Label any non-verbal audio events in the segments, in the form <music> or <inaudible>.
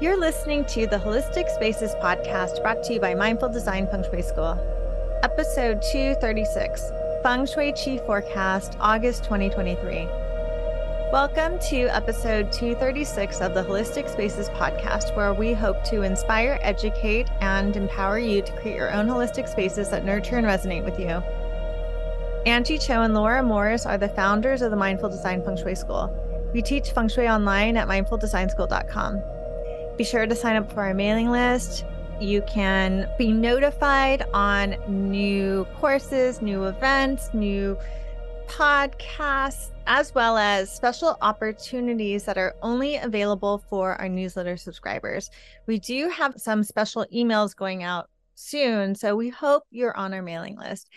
You're listening to the Holistic Spaces podcast brought to you by Mindful Design Feng Shui School. Episode 236 Feng Shui Qi Forecast, August 2023. Welcome to episode 236 of the Holistic Spaces podcast, where we hope to inspire, educate, and empower you to create your own holistic spaces that nurture and resonate with you. Anjie Cho and Laura Morris are the founders of the Mindful Design Feng Shui School. We teach Feng Shui online at mindfuldesignschool.com. Be sure to sign up for our mailing list. You can be notified on new courses, new events, new podcasts, as well as special opportunities that are only available for our newsletter subscribers. We do have some special emails going out soon, so we hope you're on our mailing list.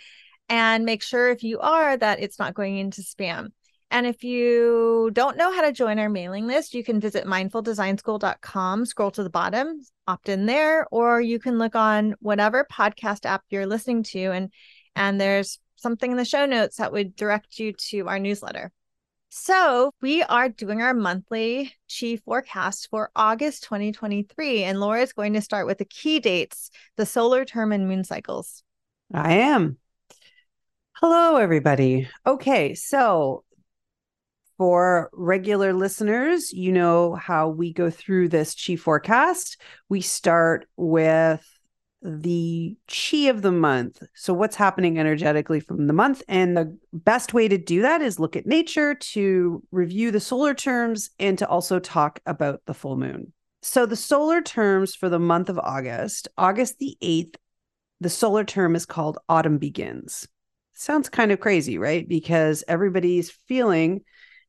And make sure if you are that it's not going into spam. And if you don't know how to join our mailing list, you can visit mindfuldesignschool.com, scroll to the bottom, opt in there, or you can look on whatever podcast app you're listening to and and there's something in the show notes that would direct you to our newsletter. So, we are doing our monthly chi forecast for August 2023 and Laura is going to start with the key dates, the solar term and moon cycles. I am. Hello, everybody. Okay, so for regular listeners, you know how we go through this chi forecast. We start with the chi of the month. So, what's happening energetically from the month? And the best way to do that is look at nature to review the solar terms and to also talk about the full moon. So, the solar terms for the month of August, August the 8th, the solar term is called Autumn Begins. Sounds kind of crazy, right? Because everybody's feeling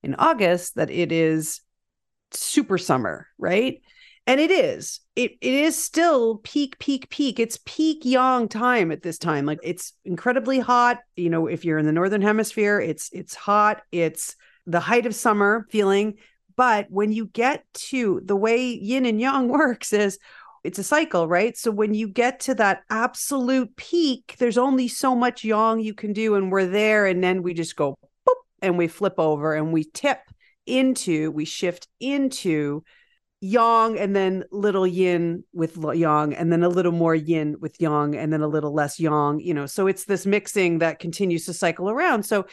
in August that it is super summer, right? And it is. It it is still peak, peak, peak. It's peak yang time at this time. Like it's incredibly hot. You know, if you're in the northern hemisphere, it's it's hot. It's the height of summer feeling. But when you get to the way yin and yang <laughs> works is it's a cycle, right? So when you get to that absolute peak, there's only so much yang you can do, and we're there, and then we just go and we flip over and we tip into, we shift into yang and then little yin with yang and then a little more yin with yang and then a little less yang, you know. So it's this mixing that continues to cycle around. So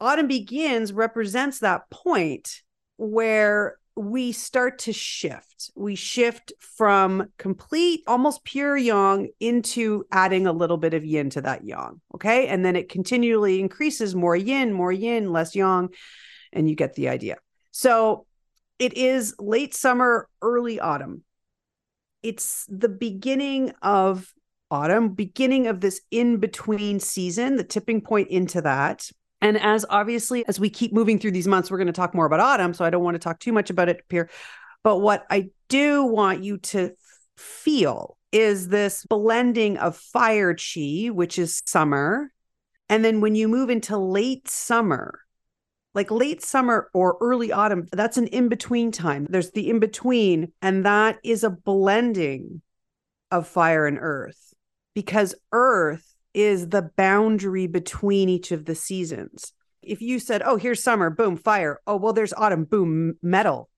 autumn begins represents that point where we start to shift. We shift from complete, almost pure yang into adding a little bit of yin to that yang. Okay. And then it continually increases more yin, more yin, less yang. And you get the idea. So it is late summer, early autumn. It's the beginning of autumn, beginning of this in between season, the tipping point into that. And as obviously, as we keep moving through these months, we're going to talk more about autumn. So I don't want to talk too much about it here. But what I do want you to feel is this blending of fire chi, which is summer. And then when you move into late summer, like late summer or early autumn, that's an in between time. There's the in between, and that is a blending of fire and earth because earth is the boundary between each of the seasons. If you said, oh, here's summer, boom, fire. Oh, well, there's autumn, boom, metal.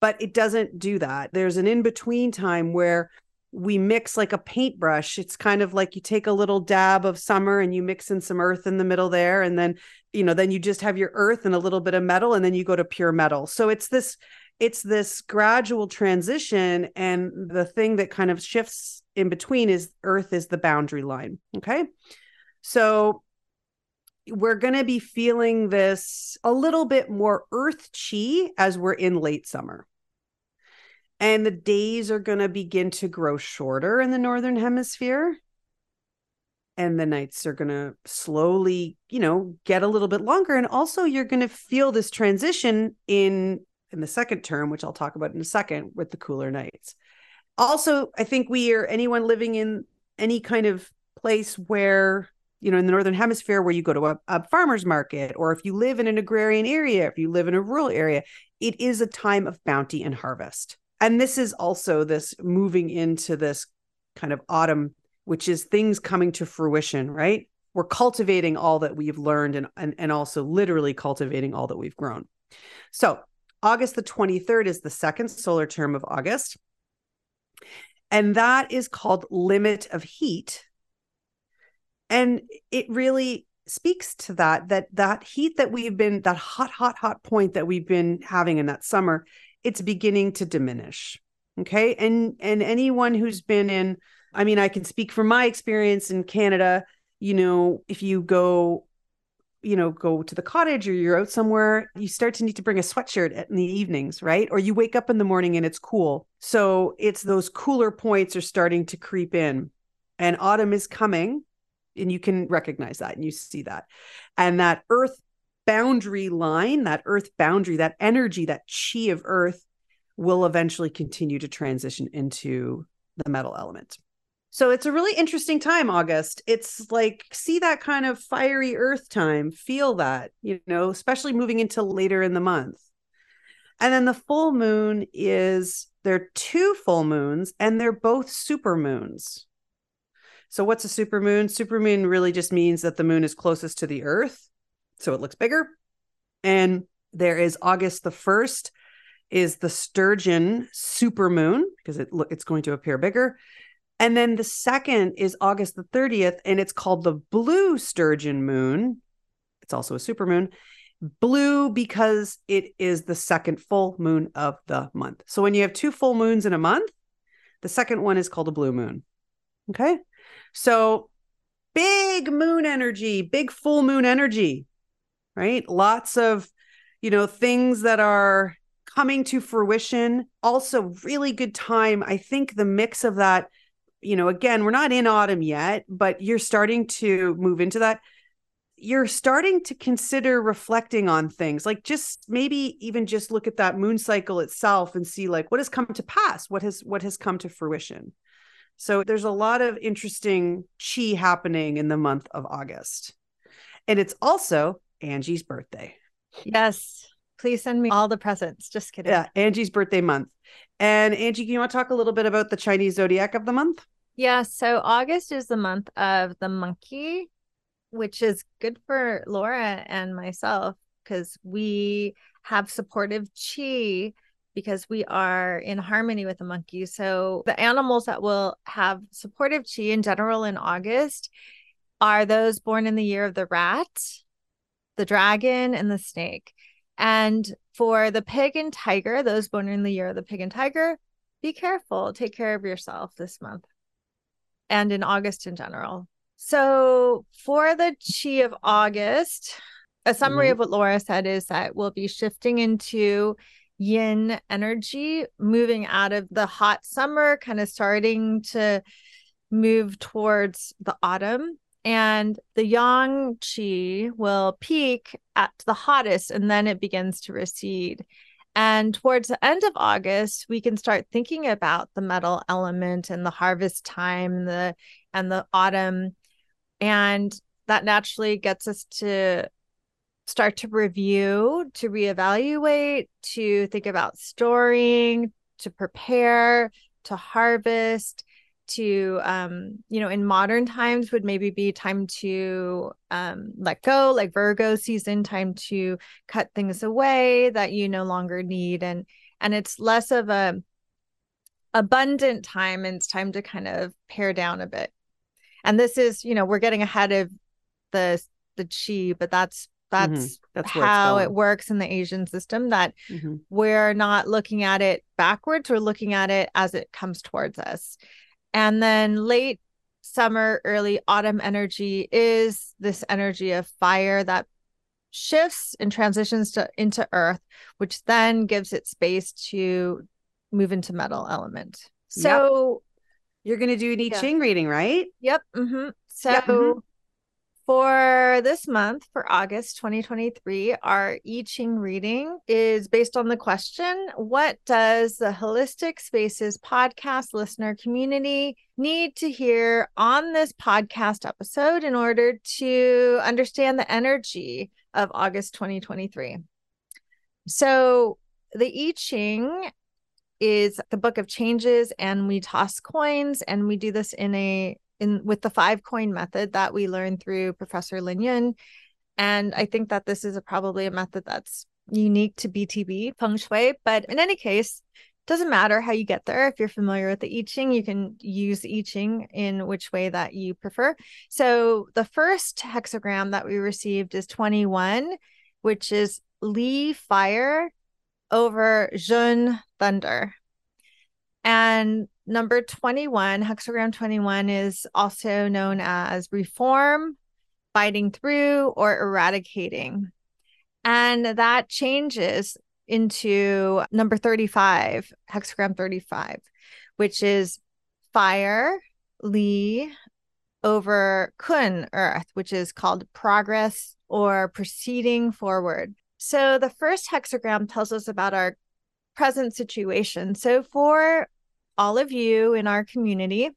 But it doesn't do that. There's an in between time where we mix like a paintbrush. It's kind of like you take a little dab of summer and you mix in some earth in the middle there. And then, you know, then you just have your earth and a little bit of metal, and then you go to pure metal. So it's this it's this gradual transition and the thing that kind of shifts in between is earth is the boundary line okay? So we're going to be feeling this a little bit more earth chi as we're in late summer. And the days are going to begin to grow shorter in the northern hemisphere. And the nights are going to slowly you know get a little bit longer. And also you're going to feel this transition in in the second term, which I'll talk about in a second, with the cooler nights. Also, I think we are anyone living in any kind of place where, you know, in the Northern Hemisphere, where you go to a, a farmer's market, or if you live in an agrarian area, if you live in a rural area, it is a time of bounty and harvest. And this is also this moving into this kind of autumn, which is things coming to fruition, right? We're cultivating all that we've learned and, and, and also literally cultivating all that we've grown. So August the 23rd is the second solar term of August. And that is called limit of heat. And it really speaks to that that that heat that we've been that hot hot hot point that we've been having in that summer it's beginning to diminish okay and and anyone who's been in i mean i can speak from my experience in canada you know if you go you know go to the cottage or you're out somewhere you start to need to bring a sweatshirt in the evenings right? Or you wake up in the morning and it's cool. So it's those cooler points are starting to creep in. And autumn is coming and you can recognize that and you see that. And that earth boundary line that earth boundary that energy that chi of earth will eventually continue to transition into the metal element so it's a really interesting time august it's like see that kind of fiery earth time feel that you know especially moving into later in the month and then the full moon is there are two full moons and they're both super moons so, what's a super moon? Super moon really just means that the moon is closest to the Earth, so it looks bigger. And there is August the 1st is the sturgeon super moon because it it's going to appear bigger. And then the second is August the 30th and it's called the blue sturgeon moon. It's also a supermoon. Blue because it is the second full moon of the month. So when you have two full moons in a month, the second one is called a blue moon. Okay? So big moon energy, big full moon energy, right? Lots of, you know, things that are coming to fruition. Also, really good time. I think the mix of that, you know, again, we're not in autumn yet, but you're starting to move into that. You're starting to consider reflecting on things like just maybe even just look at that moon cycle itself and see like what has come to pass, what has what has come to fruition. So there's a lot of interesting chi happening in the month of August. And it's also Anjie's birthday. Yes. Please send me all the presents. Just kidding. Yeah, Anjie's birthday month. And Anjie, can you want to talk a little bit about the Chinese zodiac of the month? Yeah. So August is the month of the monkey, which is good for Laura and myself because we have supportive chi because we are in harmony with the monkey. So the animals that will have supportive chi in general in August are those born in the year of the rat, the dragon, and the snake. And for the pig and tiger, those born in the year of the pig and tiger, be careful. Take care of yourself this month and in August in general. So for the chi of August, a summary mm-hmm. of what Laura said is that we'll be shifting into yin energy moving out of the hot summer, kind of starting to move towards the autumn. And the yang chi will peak at the hottest and then it begins to recede. And towards the end of August, we can start thinking about the metal element and the harvest time, the and the autumn. And that naturally gets us to start to review, to reevaluate, to think about storing, to prepare, to harvest, to um, you know, in modern times would maybe be time to um let go, like Virgo season, time to cut things away that you no longer need. And and it's less of a abundant time and it's time to kind of pare down a bit. And this is, you know, we're getting ahead of the the chi, but that's that's, mm-hmm. That's how it works in the Asian system that mm-hmm. we're not looking at it backwards, we're looking at it as it comes towards us. And then late summer, early autumn energy is this energy of fire that shifts and transitions to into earth, which then gives it space to move into metal element. So yep. you're going to do an I Ching yeah. reading, right? Yep. Mm-hmm. So yep. Mm-hmm. For this month, for August 2023, our I Ching reading is based on the question What does the Holistic Spaces podcast listener community need to hear on this podcast episode in order to understand the energy of August 2023? So, the I Ching is the book of changes, and we toss coins, and we do this in a in with the five coin method that we learned through Professor Lin Yun. And I think that this is a, probably a method that's unique to BTB feng shui. But in any case, doesn't matter how you get there. If you're familiar with the I Ching, you can use I Ching in which way that you prefer. So the first hexagram that we received is 21, which is Li fire over Jun thunder. And number 21, hexagram 21 is also known as reform, fighting through, or eradicating. And that changes into number 35, hexagram 35, which is fire, Li, over Kun, earth, which is called progress or proceeding forward. So the first hexagram tells us about our present situation. So for all of you in our community,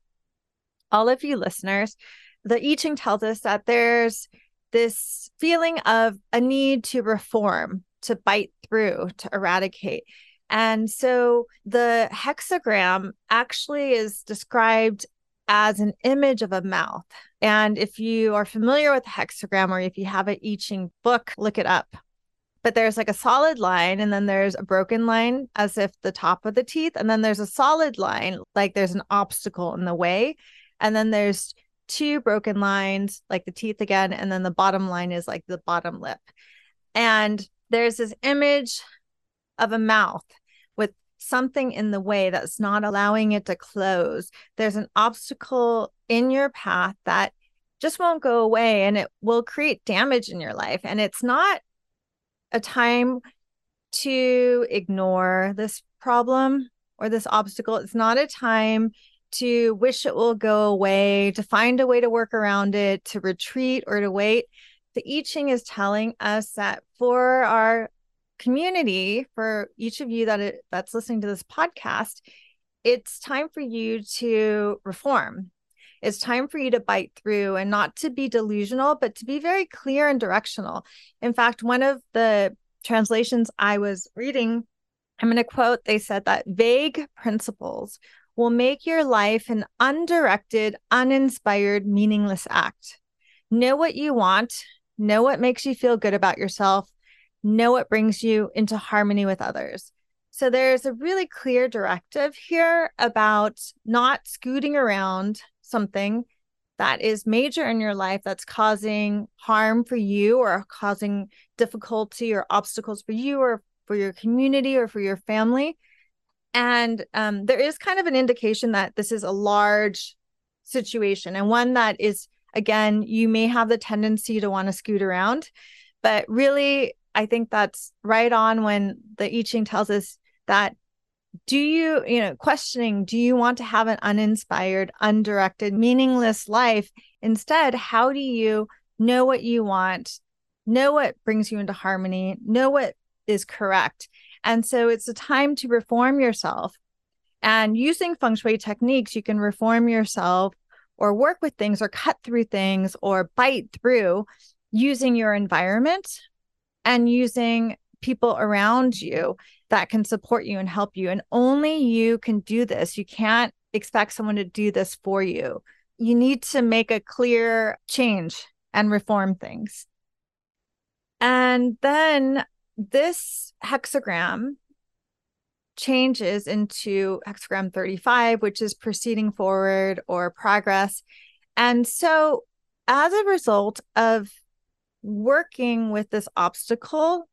all of you listeners, the I Ching tells us that there's this feeling of a need to reform, to bite through, to eradicate. And so the hexagram actually is described as an image of a mouth. And if you are familiar with the hexagram or if you have an I Ching book, look it up. But there's like a solid line, and then there's a broken line as if the top of the teeth. And then there's a solid line, like there's an obstacle in the way. And then there's two broken lines, like the teeth again. And then the bottom line is like the bottom lip. And there's this image of a mouth with something in the way that's not allowing it to close. There's an obstacle in your path that just won't go away and it will create damage in your life. And it's not a time to ignore this problem or this obstacle. It's not a time to wish it will go away, to find a way to work around it, to retreat or to wait the I Ching is telling us that for our community, for each of you that it, that's listening to this podcast, it's time for you to reform. It's time for you to bite through and not to be delusional, but to be very clear and directional. In fact, one of the translations I was reading, I'm going to quote, they said that vague principles will make your life an undirected, uninspired, meaningless act. Know what you want, know what makes you feel good about yourself, know what brings you into harmony with others. So there's a really clear directive here about not scooting around something that is major in your life that's causing harm for you or causing difficulty or obstacles for you or for your community or for your family. And um, there is kind of an indication that this is a large situation and one that is again, you may have the tendency to want to scoot around, but really, I think that's right on when the I Ching tells us that do you, you know, questioning, do you want to have an uninspired, undirected, meaningless life? Instead, how do you know what you want, know what brings you into harmony, know what is correct? And so it's a time to reform yourself. And using feng shui techniques, you can reform yourself or work with things or cut through things or bite through using your environment and using people around you that can support you and help you. And only you can do this. You can't expect someone to do this for you. You need to make a clear change and reform things. And then this hexagram changes into hexagram 35, which is proceeding forward or progress. And so, as a result of working with this obstacle,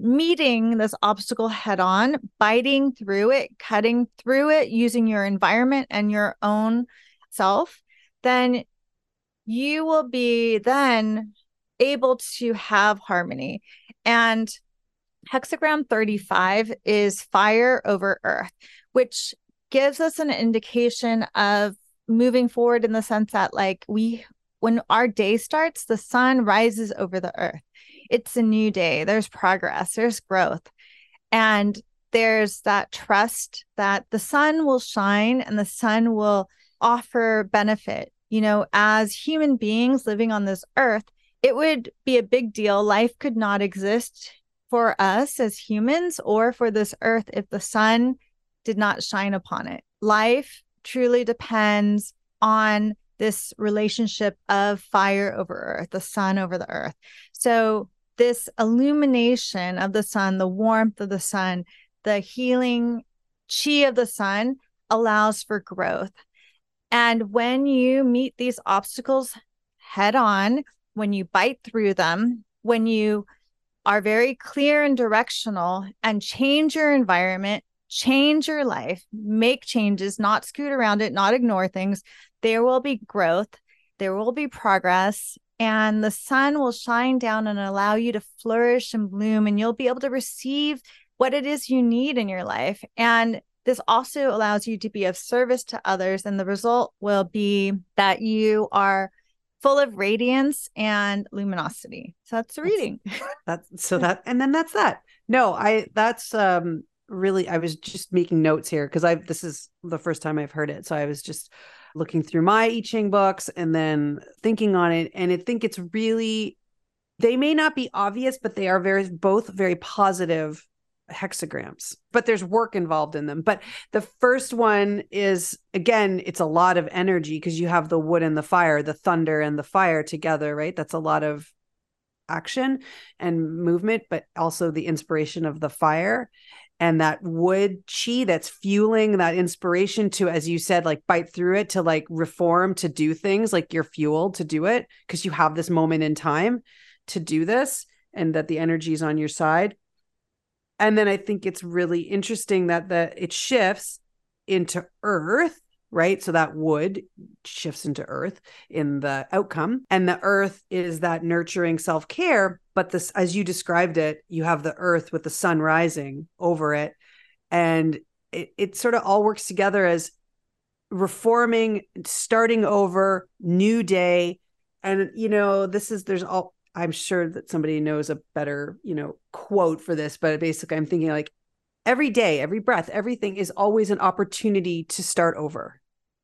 meeting this obstacle head on, biting through it, cutting through it using your environment and your own self, then you will be then able to have harmony. And hexagram 35 is fire over earth, which gives us an indication of moving forward in the sense that, like, we, when our day starts, the sun rises over the earth. It's a new day. There's progress, there's growth. And there's that trust that the sun will shine and the sun will offer benefit. You know, as human beings living on this earth, it would be a big deal. Life could not exist for us as humans or for this earth if the sun did not shine upon it. Life truly depends on this relationship of fire over earth, the sun over the earth. So this illumination of the sun, the warmth of the sun, the healing chi of the sun allows for growth. And when you meet these obstacles head on, when you bite through them, when you are very clear and directional and change your environment, change your life, make changes, not scoot around it, not ignore things, there will be growth, there will be progress, and the sun will shine down and allow you to flourish and bloom, and you'll be able to receive what it is you need in your life. And this also allows you to be of service to others. And the result will be that you are full of radiance and luminosity. So that's the reading. That's, <laughs> that's so that and then that's that. No, I that's um really I was just making notes here because I this is the first time I've heard it. So I was just looking through my I Ching books and then thinking on it and I think it's really they may not be obvious but they are very both very positive hexagrams, but there's work involved in them. But the first one is again, it's a lot of energy because you have the wood and the fire, the thunder and the fire together, right? That's a lot of action and movement, but also the inspiration of the fire. And that wood chi that's fueling that inspiration to as you said like bite through it to like reform to do things like you're fueled to do it because you have this moment in time to do this and that the energy is on your side. And then i think it's really interesting that the it shifts into earth right? So that wood shifts into earth in the outcome. And the earth is that nurturing self-care but this as you described it you have the earth with the sun rising over it. And it, it sort of all works together as reforming starting over new day. And you know this is there's all I'm sure that somebody knows a better, you know, quote for this, but basically I'm thinking like every day, every breath, everything is always an opportunity to start over.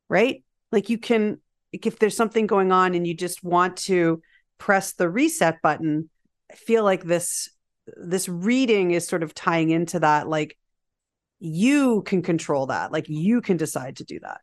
Right? Like you can if there's something going on and you just want to press the reset button, I feel like this this reading is sort of tying into that like you can control that. Like you can decide to do that.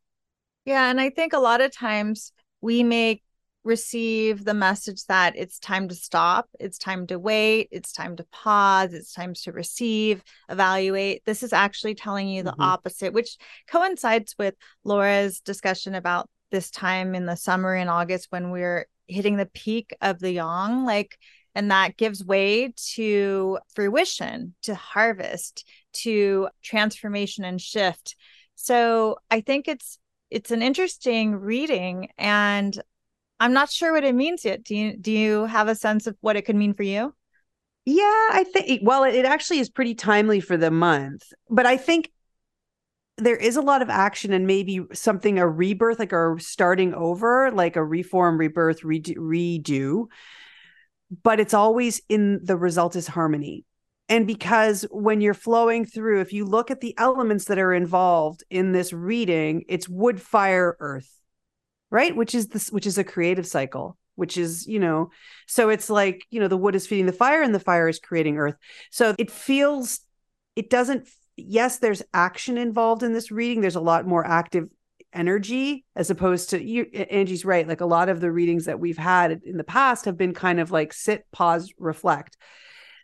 Yeah, and I think a lot of times we make receive the message that it's time to stop, it's time to wait, it's time to pause, it's time to receive, evaluate. This is actually telling you the mm-hmm. opposite, which coincides with Laura's discussion about this time in the summer in August when we're hitting the peak of the yang, like and that gives way to fruition, to harvest, to transformation and shift. So I think it's it's an interesting reading and I'm not sure what it means yet. Do you do you have a sense of what it could mean for you? Yeah, I think well, it, actually is pretty timely for the month, but I think there is a lot of action and maybe something a rebirth, like a starting over, like a reform, rebirth, redo, redo. But it's always in the result is harmony. And because when you're flowing through, if you look at the elements that are involved in this reading, it's wood, fire, earth right? Which is this which is a creative cycle which is you know so it's like you know the wood is feeding the fire and the fire is creating earth. So it feels it doesn't yes there's action involved in this reading. There's a lot more active energy as opposed to you anjie's right. Like a lot of the readings that we've had in the past have been kind of like sit pause reflect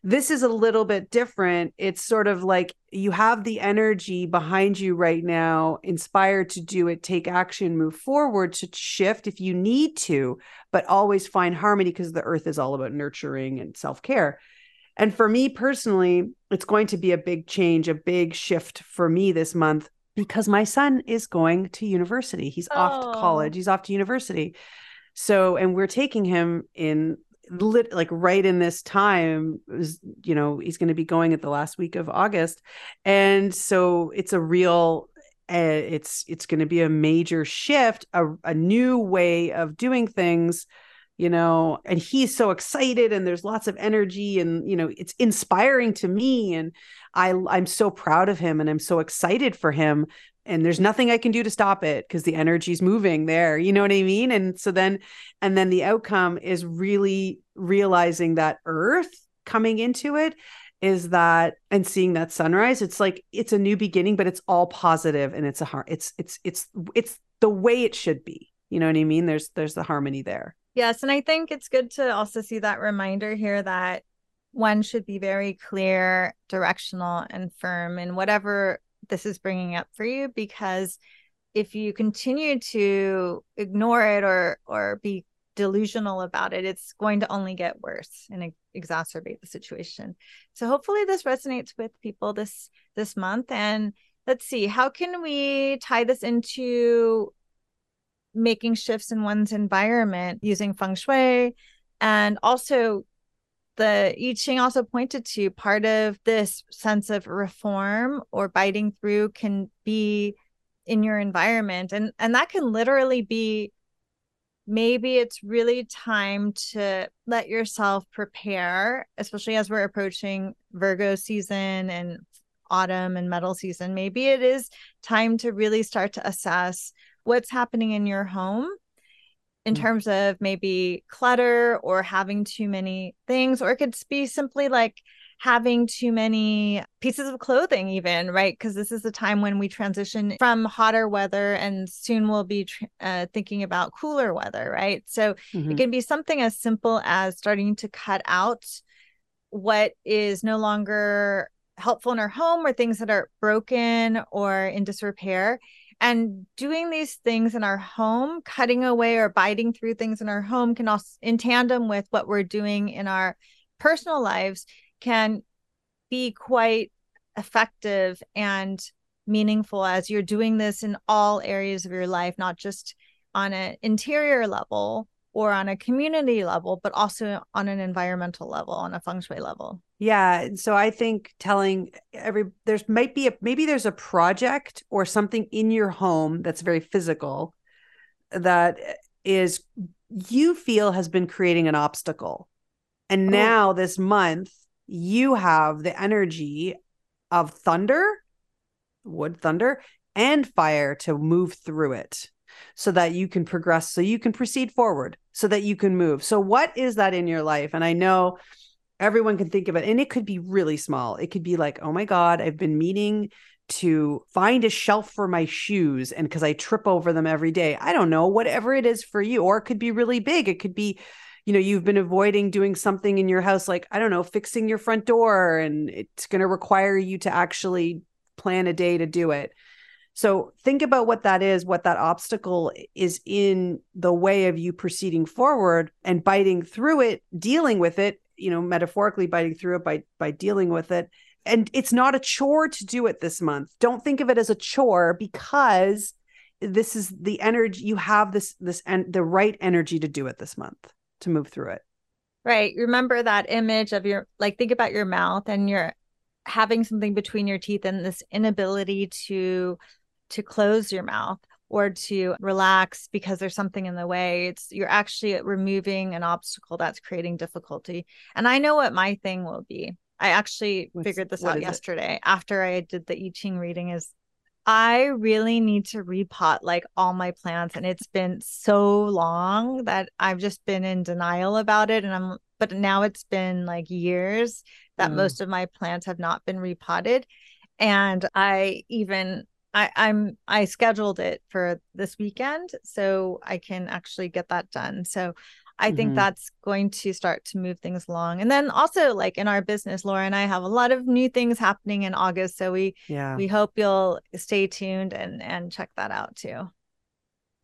this is a little bit different. It's sort of like you have the energy behind you right now, inspired to do it, take action, move forward to shift if you need to, but always find harmony because the earth is all about nurturing and self care. And for me personally, it's going to be a big change, a big shift for me this month because my son is going to university. He's oh. off to oh. college, he's off to university. So, and we're taking him in lit, like right in this time was, you know he's going to be going at the last week of august. And so it's a real uh, it's it's going to be a major shift a, a new way of doing things you know and he's so excited and there's lots of energy and you know it's inspiring to me and i i'm so proud of him and i'm so excited for him and there's nothing I can do to stop it because the energy's moving there. You know what I mean? And so then, and then the outcome is really realizing that earth coming into it is that and seeing that sunrise it's like it's a new beginning but it's all positive and it's a heart it's it's it's it's the way it should be you know what i mean there's there's the harmony there yes and i think it's good to also see that reminder here that one should be very clear, directional, and firm in whatever this is bringing up for you because if you continue to ignore it or or be delusional about it it's going to only get worse and exacerbate the situation. So hopefully this resonates with people this this month and let's see how can we tie this into making shifts in one's environment using feng shui? And also the I Ching also pointed to part of this sense of reform or biting through can be in your environment. And and that can literally be maybe it's really time to let yourself prepare especially as we're approaching virgo season and autumn and metal season. Maybe it is time to really start to assess what's happening in your home in mm. terms of maybe clutter or having too many things, or it could be simply like having too many pieces of clothing, even, right? Because this is the time when we transition from hotter weather and soon we'll be uh, thinking about cooler weather, right? So mm-hmm. it can be something as simple as starting to cut out what is no longer helpful in our home or things that are broken or in disrepair and doing these things in our home cutting away or biting through things in our home can also in tandem with what we're doing in our personal lives can be quite effective and meaningful as you're doing this in all areas of your life not just on an interior level or on a community level but also on an environmental level on a feng shui level yeah. So I think telling every there's might be a maybe there's a project or something in your home that's very physical that is you feel has been creating an obstacle. And oh. now this month you have the energy of thunder, wood thunder, and fire to move through it so that you can progress, so you can proceed forward, so that you can move. So, what is that in your life? And I know everyone can think of it and it could be really small it could be like oh my god i've been meaning to find a shelf for my shoes and because i trip over them every day i don't know whatever it is for you or it could be really big it could be you know you've been avoiding doing something in your house like i don't know fixing your front door and it's going to require you to actually plan a day to do it so think about what that is, what that obstacle is in the way of you proceeding forward and biting through it, dealing with it, you know metaphorically biting through it by by dealing with it. And it's not a chore to do it this month. Don't think of it as a chore because this is the energy you have this this and the right energy to do it this month to move through it. Right. Remember that image of your like think about your mouth and you're having something between your teeth and this inability to to close your mouth or to relax because there's something in the way. It's you're actually removing an obstacle that's creating difficulty. And I know what my thing will be. I actually What's, figured this out yesterday it? after I did the I Ching reading is I really need to repot like all my plants and it's been so long that I've just been in denial about it and I'm but now it's been like years that mm. most of my plants have not been repotted and I even I, I'm I scheduled it for this weekend so I can actually get that done. So I mm-hmm. think that's going to start to move things along. And then also like in our business, Laura and I have a lot of new things happening in August. So we yeah we hope you'll stay tuned and and check that out too.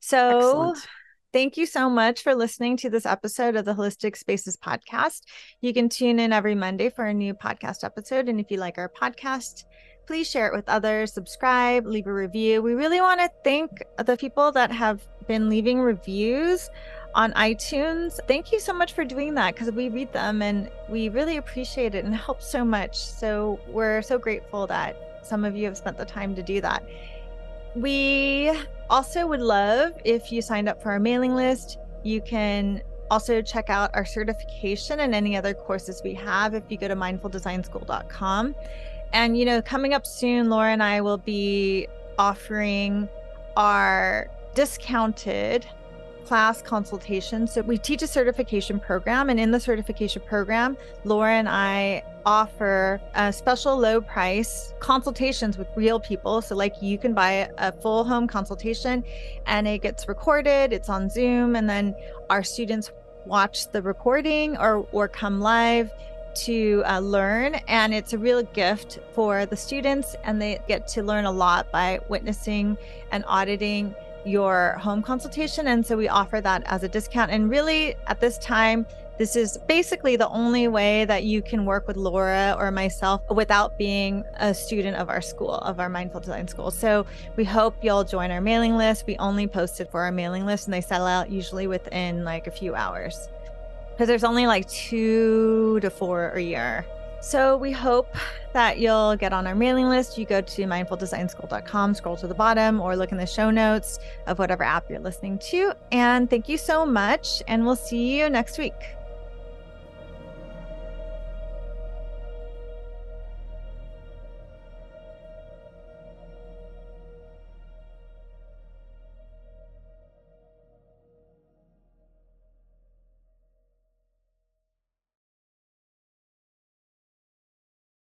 So Excellent. Thank you so much for listening to this episode of the Holistic Spaces podcast. You can tune in every Monday for a new podcast episode. And if you like our podcast, please share it with others, subscribe, leave a review. We really want to thank the people that have been leaving reviews on iTunes. Thank you so much for doing that because we read them and we really appreciate it and it helps so much. So we're so grateful that some of you have spent the time to do that. We also would love if you signed up for our mailing list. You can also check out our certification and any other courses we have if you go to mindfuldesignschool.com. And, you know, coming up soon, Laura and I will be offering our discounted class consultation. So we teach a certification program, and in the certification program, Laura and I offer a special low price consultations with real people. So, like, you can buy a full home consultation and it gets recorded, it's on Zoom, and then our students watch the recording or, or come live to uh, learn, and it's a real gift for the students, and they get to learn a lot by witnessing and auditing your home consultation. And so we offer that as a discount. And really, at this time, this is basically the only way that you can work with Laura or myself without being a student of our school, of our Mindful Design School. So we hope you'll join our mailing list. We only post it for our mailing list and they sell out usually within like a few hours because there's only like two to four a year. So we hope that you'll get on our mailing list. You go to mindfuldesignschool.com, scroll to the bottom, or look in the show notes of whatever app you're listening to. And thank you so much. And we'll see you next week.